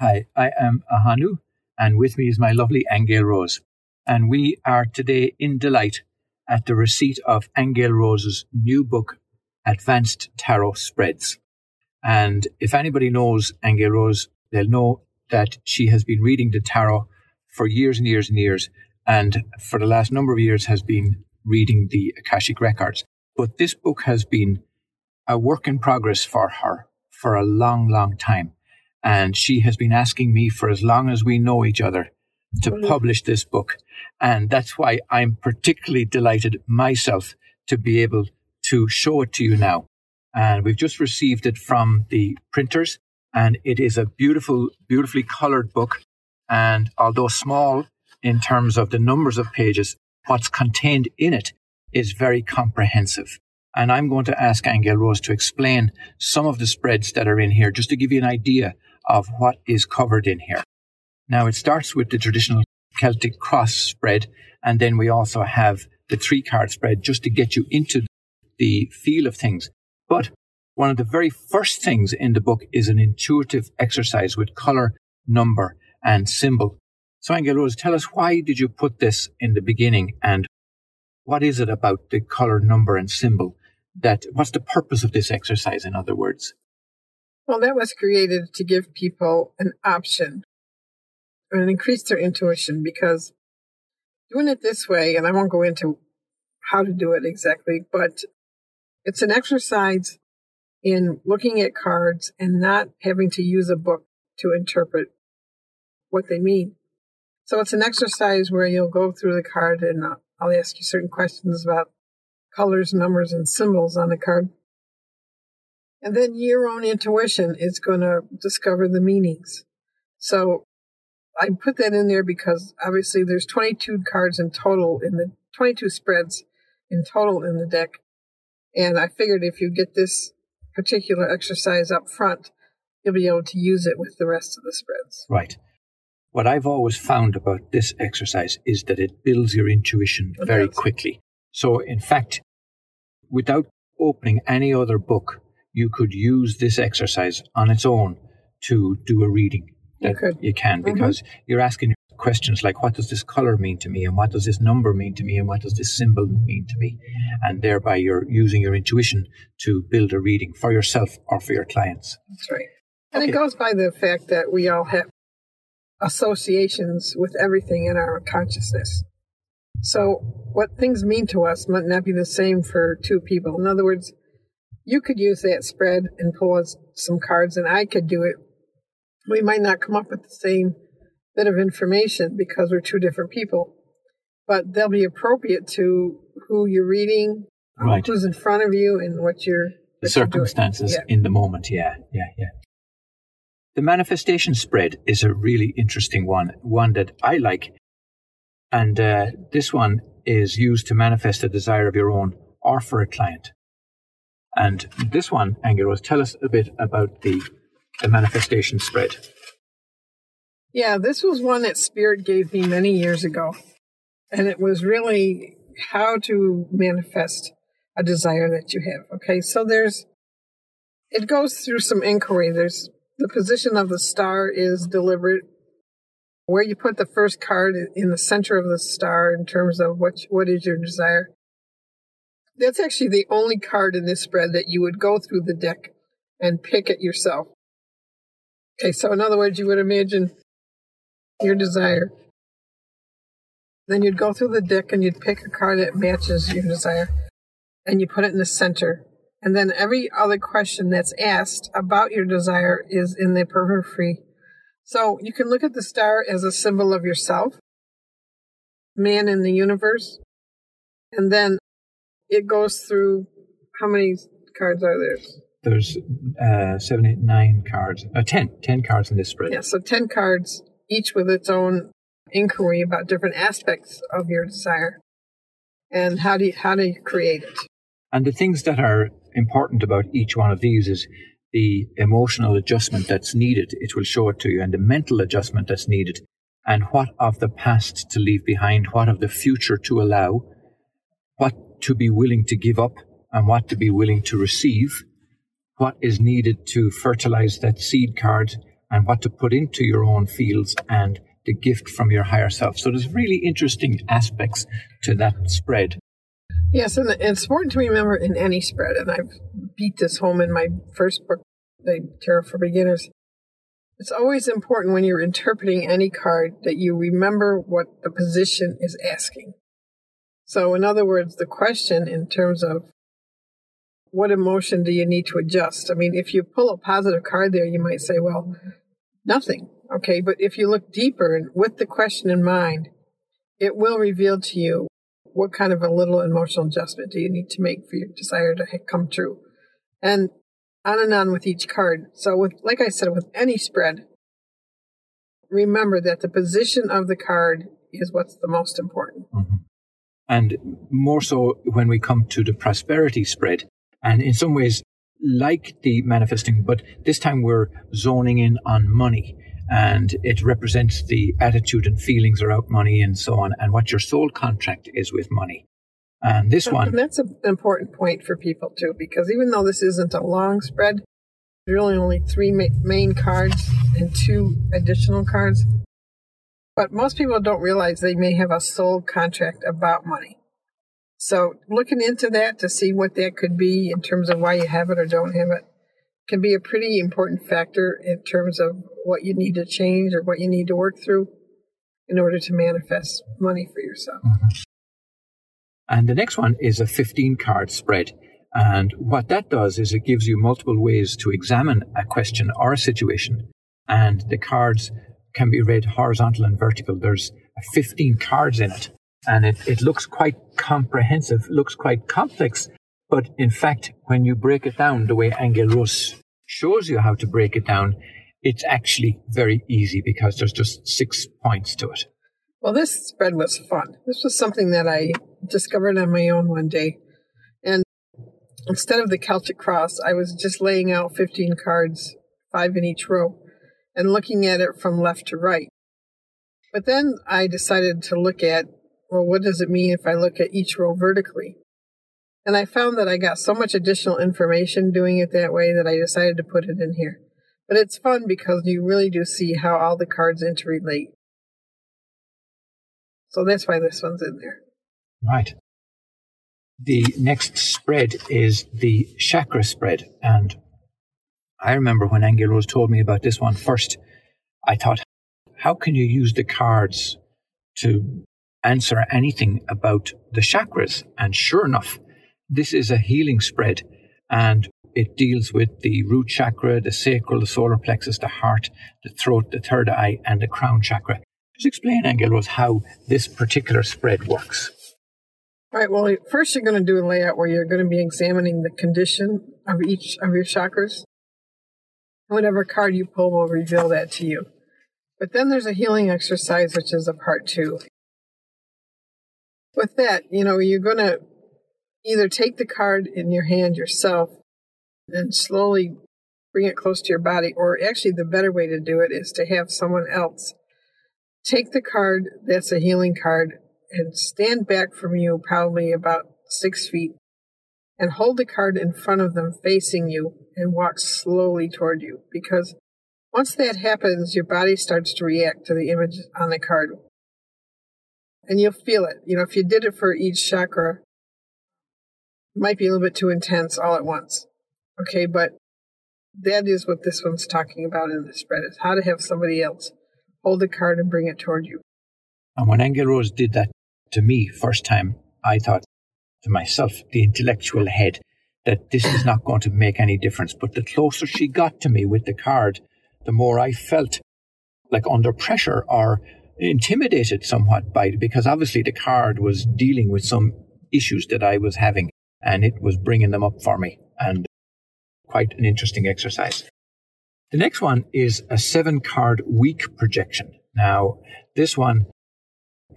Hi, I am Ahanu, and with me is my lovely Angel Rose. And we are today in delight at the receipt of Angel Rose's new book, Advanced Tarot Spreads. And if anybody knows Angel Rose, they'll know that she has been reading the tarot for years and years and years, and for the last number of years has been reading the Akashic Records. But this book has been a work in progress for her for a long, long time. And she has been asking me for as long as we know each other to publish this book. And that's why I'm particularly delighted myself to be able to show it to you now. And we've just received it from the printers and it is a beautiful, beautifully colored book. And although small in terms of the numbers of pages, what's contained in it is very comprehensive. And I'm going to ask Angel Rose to explain some of the spreads that are in here, just to give you an idea of what is covered in here. Now, it starts with the traditional Celtic cross spread, and then we also have the three card spread just to get you into the feel of things. But one of the very first things in the book is an intuitive exercise with color, number, and symbol. So, Angel Rose, tell us why did you put this in the beginning and what is it about the color, number, and symbol that, what's the purpose of this exercise, in other words? Well, that was created to give people an option and increase their intuition because doing it this way, and I won't go into how to do it exactly, but it's an exercise in looking at cards and not having to use a book to interpret what they mean. So it's an exercise where you'll go through the card and I'll ask you certain questions about colors, numbers, and symbols on the card. And then your own intuition is going to discover the meanings. So I put that in there because obviously there's 22 cards in total in the 22 spreads in total in the deck. And I figured if you get this particular exercise up front, you'll be able to use it with the rest of the spreads. Right. What I've always found about this exercise is that it builds your intuition very quickly. So, in fact, without opening any other book, you could use this exercise on its own to do a reading. That you, could. you can mm-hmm. because mm-hmm. you're asking questions like what does this color mean to me and what does this number mean to me and what does this symbol mean to me and thereby you're using your intuition to build a reading for yourself or for your clients that's right and okay. it goes by the fact that we all have associations with everything in our consciousness so what things mean to us might not be the same for two people in other words you could use that spread and pull some cards, and I could do it. We might not come up with the same bit of information because we're two different people, but they'll be appropriate to who you're reading, right. who's in front of you, and what you're. The circumstances yeah. in the moment. Yeah, yeah, yeah. The manifestation spread is a really interesting one, one that I like. And uh, this one is used to manifest a desire of your own or for a client. And this one, Angel Rose, tell us a bit about the, the manifestation spread. Yeah, this was one that Spirit gave me many years ago. And it was really how to manifest a desire that you have. Okay, so there's, it goes through some inquiry. There's the position of the star is deliberate. Where you put the first card in the center of the star in terms of what what is your desire. That's actually the only card in this spread that you would go through the deck and pick it yourself. Okay, so in other words, you would imagine your desire. Then you'd go through the deck and you'd pick a card that matches your desire and you put it in the center. And then every other question that's asked about your desire is in the periphery. So you can look at the star as a symbol of yourself, man in the universe, and then it goes through how many cards are there? There's uh, seven, eight, nine cards. Uh, ten. Ten cards in this spread. Yeah, so ten cards, each with its own inquiry about different aspects of your desire and how do you, how do you create it. And the things that are important about each one of these is the emotional adjustment that's needed. It will show it to you, and the mental adjustment that's needed, and what of the past to leave behind, what of the future to allow, what to be willing to give up and what to be willing to receive, what is needed to fertilize that seed card and what to put into your own fields and the gift from your higher self. So there's really interesting aspects to that spread. Yes, and it's important to remember in any spread, and I've beat this home in my first book, The Tarot for Beginners. It's always important when you're interpreting any card that you remember what the position is asking. So, in other words, the question in terms of what emotion do you need to adjust? I mean, if you pull a positive card there, you might say, well, nothing. Okay. But if you look deeper and with the question in mind, it will reveal to you what kind of a little emotional adjustment do you need to make for your desire to come true. And on and on with each card. So with, like I said, with any spread, remember that the position of the card is what's the most important. Mm-hmm. And more so when we come to the prosperity spread, and in some ways, like the manifesting, but this time we're zoning in on money and it represents the attitude and feelings around money and so on, and what your soul contract is with money. And this one. And that's an important point for people too, because even though this isn't a long spread, there are really only three main cards and two additional cards. But most people don't realize they may have a soul contract about money. So looking into that to see what that could be in terms of why you have it or don't have it can be a pretty important factor in terms of what you need to change or what you need to work through in order to manifest money for yourself. And the next one is a 15 card spread. And what that does is it gives you multiple ways to examine a question or a situation. And the cards can be read horizontal and vertical. There's 15 cards in it and it, it looks quite comprehensive, looks quite complex. But in fact, when you break it down the way Angel Rose shows you how to break it down, it's actually very easy because there's just six points to it. Well, this spread was fun. This was something that I discovered on my own one day. And instead of the Celtic cross, I was just laying out 15 cards, five in each row, and looking at it from left to right. But then I decided to look at well, what does it mean if I look at each row vertically? And I found that I got so much additional information doing it that way that I decided to put it in here. But it's fun because you really do see how all the cards interrelate. So that's why this one's in there. Right. The next spread is the chakra spread. And I remember when Rose told me about this one first, I thought, how can you use the cards to answer anything about the chakras. And sure enough, this is a healing spread and it deals with the root chakra, the sacral, the solar plexus, the heart, the throat, the third eye, and the crown chakra. Just explain, Angel Rose, how this particular spread works. All right. Well, first you're going to do a layout where you're going to be examining the condition of each of your chakras. Whatever card you pull will reveal that to you. But then there's a healing exercise, which is a part two with that, you know, you're going to either take the card in your hand yourself and slowly bring it close to your body, or actually, the better way to do it is to have someone else take the card that's a healing card and stand back from you, probably about six feet, and hold the card in front of them facing you and walk slowly toward you. Because once that happens, your body starts to react to the image on the card and you'll feel it. You know, if you did it for each chakra, it might be a little bit too intense all at once. Okay, but that is what this one's talking about in the spread is how to have somebody else hold the card and bring it toward you. And when Angel Rose did that to me first time, I thought to myself, the intellectual head, that this is not going to make any difference. But the closer she got to me with the card, the more I felt like under pressure or intimidated somewhat by it because obviously the card was dealing with some issues that I was having and it was bringing them up for me and quite an interesting exercise. The next one is a seven card week projection. Now, this one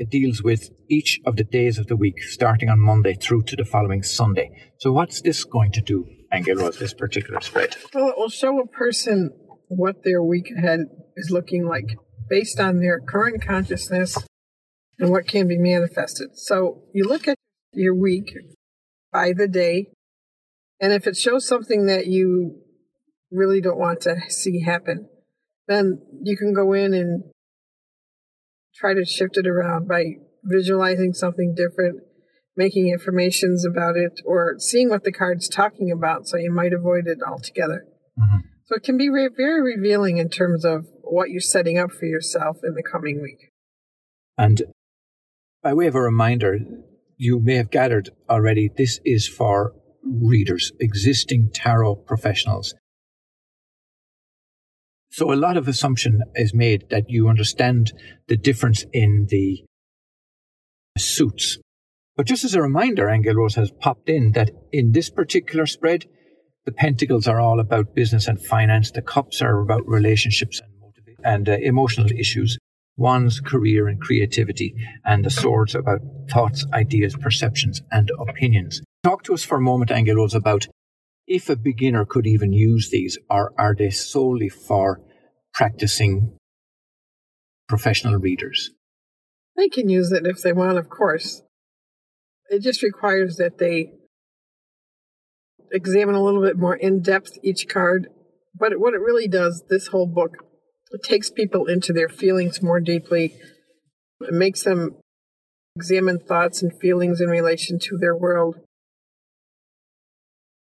it deals with each of the days of the week, starting on Monday through to the following Sunday. So, what's this going to do, Angel Rose, this particular spread? Well, it will show a person what their week ahead is looking like based on their current consciousness and what can be manifested. So you look at your week by the day, and if it shows something that you really don't want to see happen, then you can go in and try to shift it around by visualizing something different, making affirmations about it, or seeing what the card's talking about so you might avoid it altogether. Mm-hmm. So it can be re- very revealing in terms of what you're setting up for yourself in the coming week. And by way of a reminder, you may have gathered already, this is for readers, existing tarot professionals. So a lot of assumption is made that you understand the difference in the suits. But just as a reminder, Angel Rose has popped in that in this particular spread, the pentacles are all about business and finance. The cups are about relationships and, and uh, emotional issues. Wands career and creativity, and the swords about thoughts, ideas, perceptions, and opinions. Talk to us for a moment, Angel Rose, about if a beginner could even use these, or are they solely for practicing professional readers? They can use it if they want, of course. It just requires that they examine a little bit more in depth each card. But what it really does, this whole book, it takes people into their feelings more deeply. It makes them examine thoughts and feelings in relation to their world.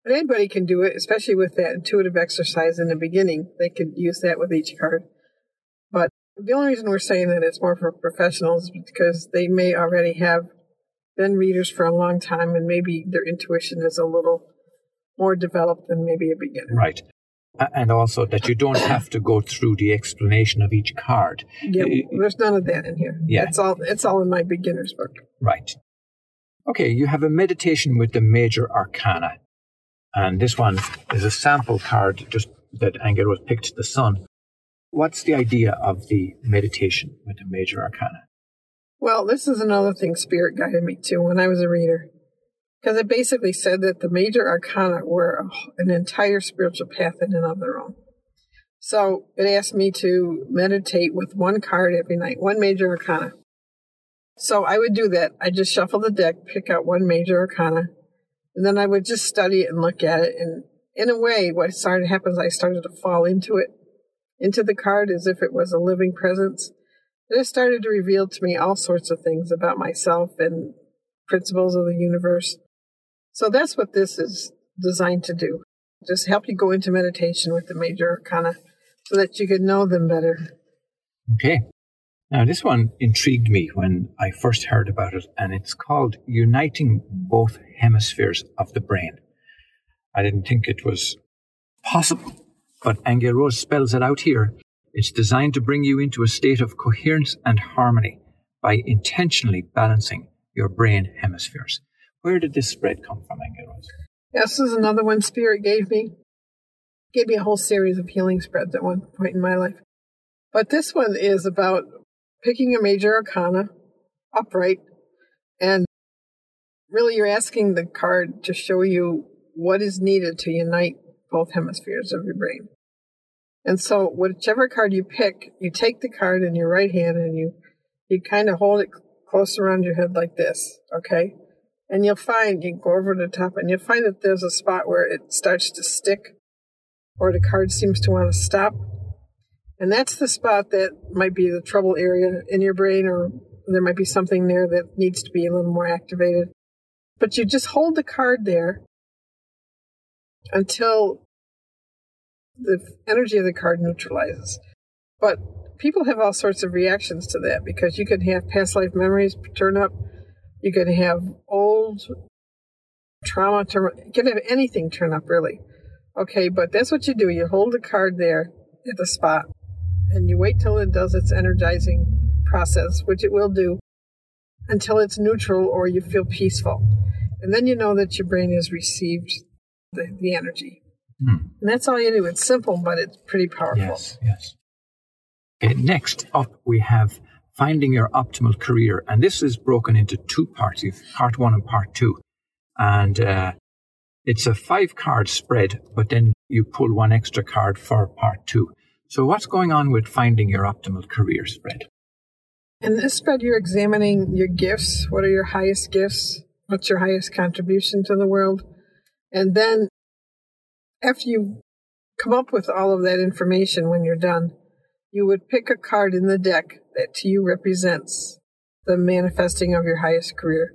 Anybody can do it, especially with that intuitive exercise in the beginning. They could use that with each card. But the only reason we're saying that it's more for professionals is because they may already have been readers for a long time and maybe their intuition is a little more developed than maybe a beginner. Right. And also that you don't have to go through the explanation of each card. Yeah, eh, there's none of that in here. Yeah. It's all it's all in my beginner's book. Right. Okay, you have a meditation with the major arcana. And this one is a sample card just that Angel Rose picked the sun. What's the idea of the meditation with the major arcana? Well, this is another thing Spirit guided me to when I was a reader. Because it basically said that the major arcana were an entire spiritual path in and of their own. So it asked me to meditate with one card every night, one major arcana. So I would do that. I just shuffle the deck, pick out one major arcana, and then I would just study it and look at it. And in a way, what started to happen is I started to fall into it, into the card as if it was a living presence. And it started to reveal to me all sorts of things about myself and principles of the universe. So that's what this is designed to do. Just help you go into meditation with the major arcana so that you can know them better. Okay. Now, this one intrigued me when I first heard about it, and it's called Uniting Both Hemispheres of the Brain. I didn't think it was possible, but Angel Rose spells it out here. It's designed to bring you into a state of coherence and harmony by intentionally balancing your brain hemispheres. Where did this spread come from, Angel Rose? This is another one Spirit gave me. Gave me a whole series of healing spreads at one point in my life. But this one is about picking a major arcana upright and really you're asking the card to show you what is needed to unite both hemispheres of your brain. And so whichever card you pick, you take the card in your right hand and you you kind of hold it close around your head like this, okay? And you'll find you go over the top and you'll find that there's a spot where it starts to stick or the card seems to want to stop and that's the spot that might be the trouble area in your brain, or there might be something there that needs to be a little more activated. But you just hold the card there until the energy of the card neutralizes. But people have all sorts of reactions to that because you can have past life memories turn up, you can have old trauma turn you can have anything turn up really. Okay, but that's what you do. You hold the card there at the spot and you wait till it does its energizing process, which it will do, until it's neutral or you feel peaceful. And then you know that your brain has received the, the energy. Hmm. And that's all you do. It's simple, but it's pretty powerful. Yes, yes. Okay, next up, we have finding your optimal career. And this is broken into two parts, part one and part two. And uh, it's a five card spread, but then you pull one extra card for part two. So, what's going on with finding your optimal career spread? In this spread, you're examining your gifts. What are your highest gifts? What's your highest contribution to the world? And then, after you come up with all of that information when you're done, you would pick a card in the deck that to you represents the manifesting of your highest career.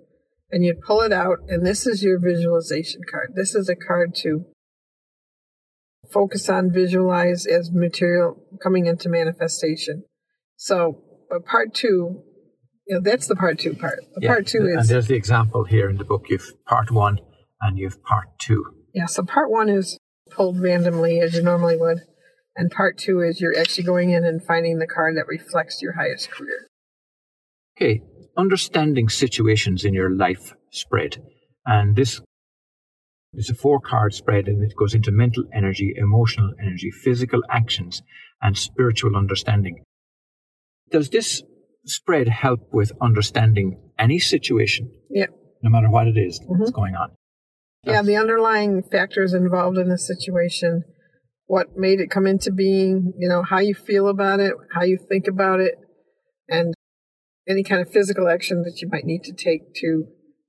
And you'd pull it out, and this is your visualization card. This is a card to focus on, visualize as material coming into manifestation. So, but part two, you know, that's the part two part. The Yeah, part two and is there's the example here in the book. You've part one and you've part two. Yeah, so part one is pulled randomly as you normally would, and part two is you're actually going in and finding the card that reflects your highest career. Okay, understanding situations in your life spread. And this is a four card spread and it goes into mental energy, emotional energy, physical actions, and spiritual understanding. Does this spread help with understanding any situation, Yeah, no matter what it is that's mm-hmm. going on? yeah, the underlying factors involved in the situation, what made it come into being, you know, how you feel about it, how you think about it, and any kind of physical action that you might need to take to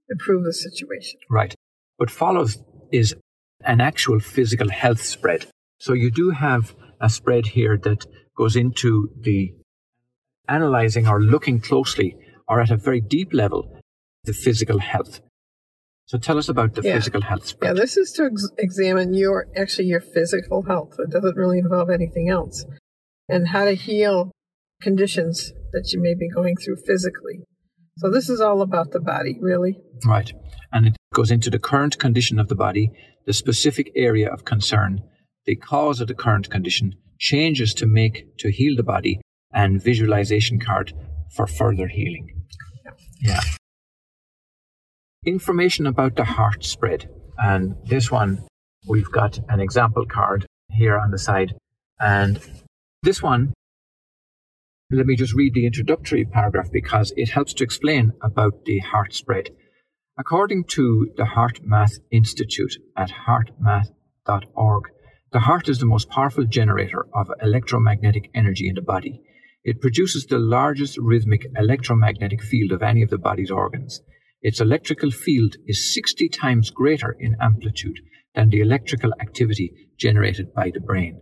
improve the situation. Right. What follows is an actual physical health spread. So you do have a spread here that goes into the analyzing or looking closely or at a very deep level the physical health. So tell us about the Yeah. physical health spread. Yeah, this is to ex- examine your actually your physical health. It doesn't really involve anything else, and how to heal conditions that you may be going through physically. So this is all about the body, really. Right. And it goes into the current condition of the body, the specific area of concern, the cause of the current condition, changes to make to heal the body, and visualization card for further healing. Yeah. Information about the heart spread. And this one, we've got an example card here on the side. And this one, let me just read the introductory paragraph because it helps to explain about the heart spread. According to the Heart Math Institute at heartmath.org, the heart is the most powerful generator of electromagnetic energy in the body. It produces the largest rhythmic electromagnetic field of any of the body's organs. Its electrical field is 60 times greater in amplitude than the electrical activity generated by the brain.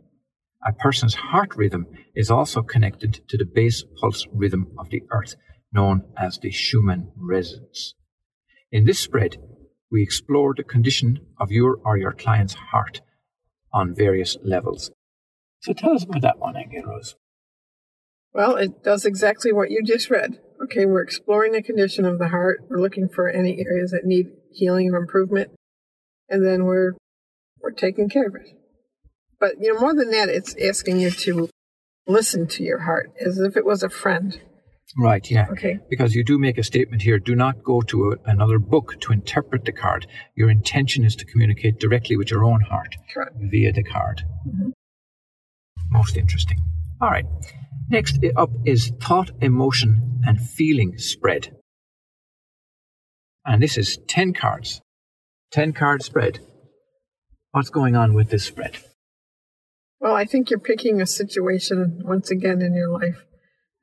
A person's heart rhythm is also connected to the base pulse rhythm of the earth, known as the Schumann resonance. In this spread, we explore the condition of your or your client's heart on various levels. So tell us about that one, Angel Rose. Well, it does exactly what you just read. Okay, we're exploring the condition of the heart. We're looking for any areas that need healing or improvement, and then we're we're taking care of it. But you know, more than that, it's asking you to listen to your heart as if it was a friend. Right, yeah. Okay. Because you do make a statement here do not go to a, another book to interpret the card. Your intention is to communicate directly with your own heart Correct. via the card. Mm-hmm. Most interesting. All right. Next up is thought, emotion, and feeling spread. And this is 10 cards. 10 card spread. What's going on with this spread? Well, I think you're picking a situation once again in your life,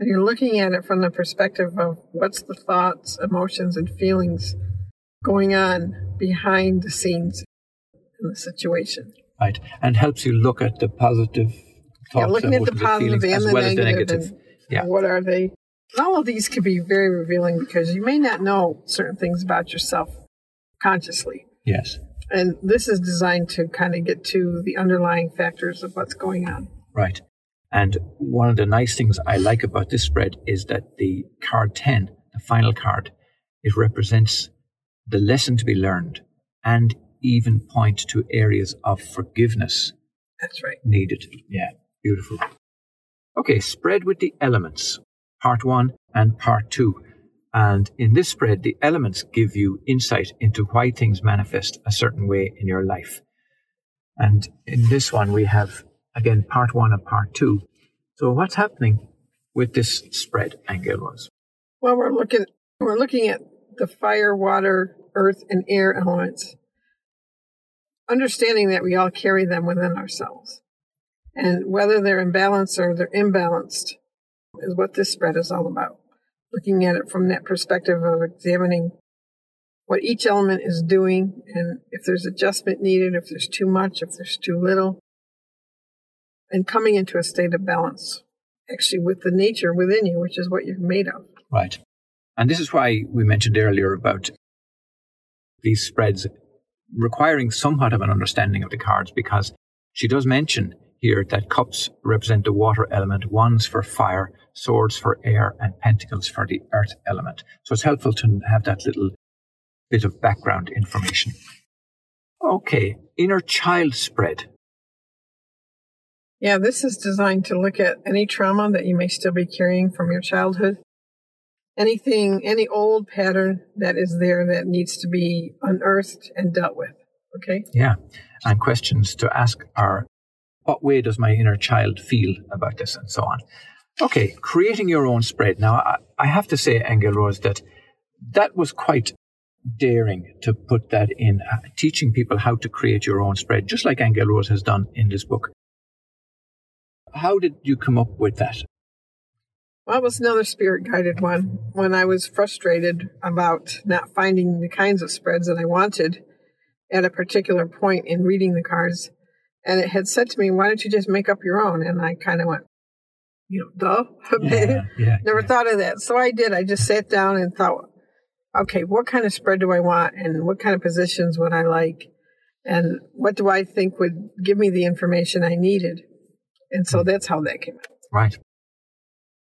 and you're looking at it from the perspective of what's the thoughts, emotions, and feelings going on behind the scenes in the situation. Right. And helps you look at the positive thoughts, yeah, looking at the emotions, and feelings, and as the well as the negative, negative. and Yeah. what are they? And all of these can be very revealing because you may not know certain things about yourself consciously. Yes. And this is designed to kind of get to the underlying factors of what's going on. Right. And one of the nice things I like about this spread is that the card 10, the final card, it represents the lesson to be learned and even point to areas of forgiveness That's right. needed. Yeah, beautiful. Okay, spread with the elements, part one and part two. And in this spread, the elements give you insight into why things manifest a certain way in your life. And in this one, we have again part one and part two. So, what's happening with this spread, Angel Rose? Well, we're looking we're looking at the fire, water, earth, and air elements, understanding that we all carry them within ourselves, and whether they're in balance or they're imbalanced is what this spread is all about. Looking at it from that perspective of examining what each element is doing, and if there's adjustment needed, if there's too much, if there's too little, and coming into a state of balance actually with the nature within you, which is what you're made of. Right. And this is why we mentioned earlier about these spreads requiring somewhat of an understanding of the cards because she does mention here that cups represent the water element, wands for fire, swords for air, and pentacles for the earth element. So it's helpful to have that little bit of background information. Okay, inner child spread. Yeah, this is designed to look at any trauma that you may still be carrying from your childhood. Anything, any old pattern that is there that needs to be unearthed and dealt with. Okay? Yeah. And questions to ask are what way does my inner child feel about this and so on. Okay, creating your own spread. Now, I, I have to say, Angel Rose, that that was quite daring to put that in, uh, teaching people how to create your own spread, just like Angel Rose has done in this book. How did you come up with that? Well, it was another spirit guided one. When I was frustrated about not finding the kinds of spreads that I wanted at a particular point in reading the cards, and it had said to me, "Why don't you just make up your own?" And I kind of went, "You know, duh." Yeah, yeah, Never yeah. thought of that. So I did. I just sat down and thought, "Okay, what kind of spread do I want, and what kind of positions would I like, and what do I think would give me the information I needed?" And so hmm. that's how that came out. Right.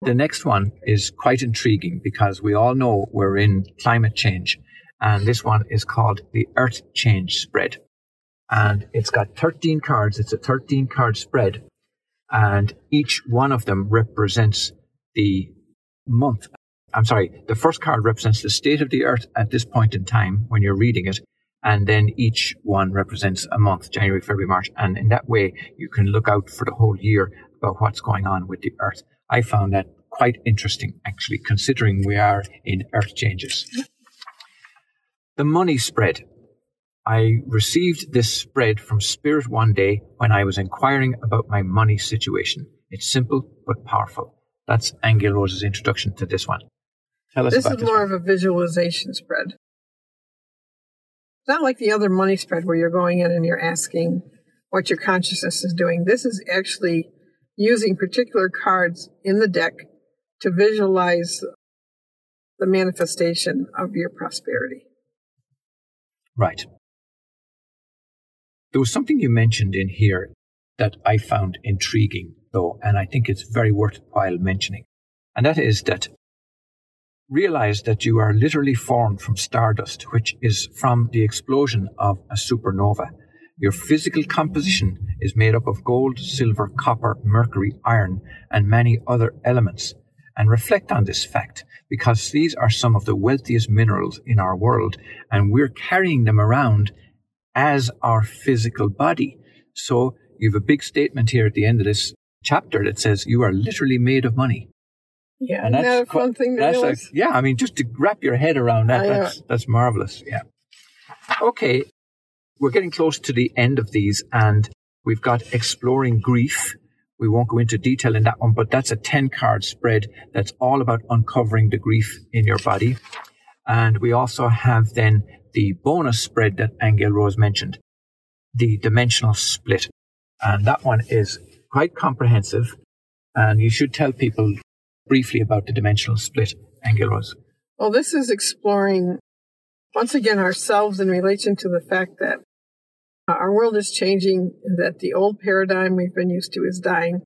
The next one is quite intriguing because we all know we're in climate change, and this one is called the Earth Change Spread. And it's got 13 cards. It's a 13 card spread, and each one of them represents the month. I'm sorry, the first card represents the state of the Earth at this point in time when you're reading it, and then each one represents a month January, February, March. And in that way, you can look out for the whole year about what's going on with the Earth. I found that quite interesting, actually, considering we are in Earth changes. The money spread. I received this spread from Spirit one day when I was inquiring about my money situation. It's simple but powerful. That's Angel Rose's introduction to this one. Tell us This about is this more one. of a visualization spread. It's not like the other money spread where you're going in and you're asking what your consciousness is doing. This is actually using particular cards in the deck to visualize the manifestation of your prosperity. Right. There was something you mentioned in here that I found intriguing, though, and I think it's very worthwhile mentioning. And that is that realize that you are literally formed from stardust, which is from the explosion of a supernova. Your physical composition is made up of gold, silver, copper, mercury, iron, and many other elements. And reflect on this fact because these are some of the wealthiest minerals in our world, and we're carrying them around as our physical body. So you have a big statement here at the end of this chapter that says you are literally made of money. Yeah, And isn't a quite- fun thing to that's like, yeah, I mean, just to wrap your head around that, I know. that's, that's marvelous. Yeah. Okay. We're getting close to the end of these and we've got exploring grief. We won't go into detail in that one, but that's a 10 card spread that's all about uncovering the grief in your body. And we also have then the bonus spread that Angel Rose mentioned, the dimensional split. And that one is quite comprehensive. And you should tell people briefly about the dimensional split, Angel Rose. Well, this is exploring once again ourselves in relation to the fact that our world is changing that the old paradigm we've been used to is dying.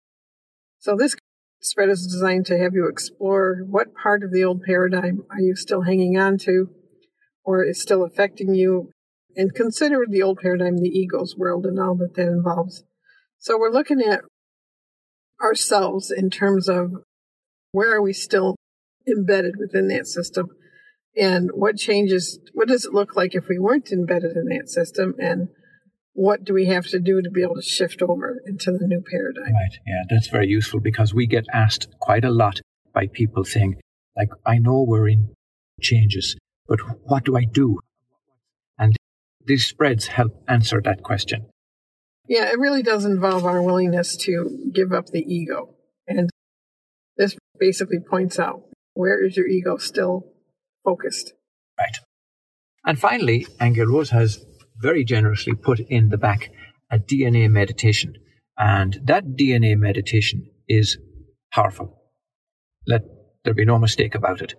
So this spread is designed to have you explore what part of the old paradigm are you still hanging on to or is still affecting you and consider the old paradigm the ego's world and all that that involves. So we're looking at ourselves in terms of where are we still embedded within that system and what changes what does it look like if we weren't embedded in that system and what do we have to do to be able to shift over into the new paradigm Right. Yeah, that's very useful because we get asked quite a lot by people saying, like, I know we're in changes, but what do I do? And these spreads help answer that question. yeah it really does involve our willingness to give up the ego and basically points out where is your ego still focused Right. And finally, Angel Rose has very generously put in the back a DNA meditation. And that DNA meditation is powerful. Let there be no mistake about it.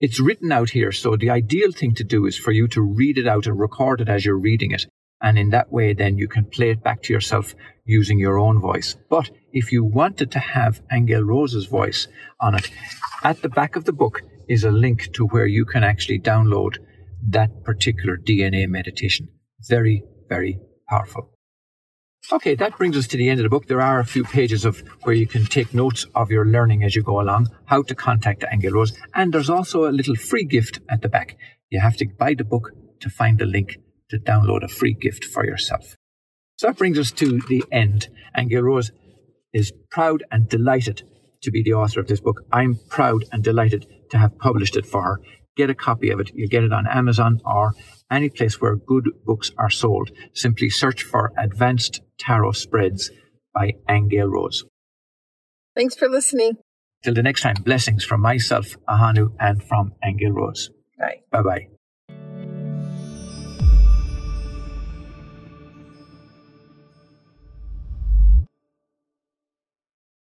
It's written out here, so the ideal thing to do is for you to read it out and record it as you're reading it. And in that way, then you can play it back to yourself using your own voice. But if you wanted to have Angel Rose's voice on it, at the back of the book is a link to where you can actually download that particular DNA meditation. Very, very powerful. Okay, that brings us to the end of the book. There are a few pages of where you can take notes of your learning as you go along, how to contact Angel Rose, and there's also a little free gift at the back. You have to buy the book to find the link to download a free gift for yourself. So that brings us to the end. Angel Rose is proud and delighted to be the author of this book. I'm proud and delighted to have published it for her. Get a copy of it. You'll get it on Amazon or any place where good books are sold. Simply search for Advanced Tarot Spreads by Angel Rose. Thanks for listening. Till the next time, blessings from myself, Ahanu, and from Angel Rose. Bye. Bye bye.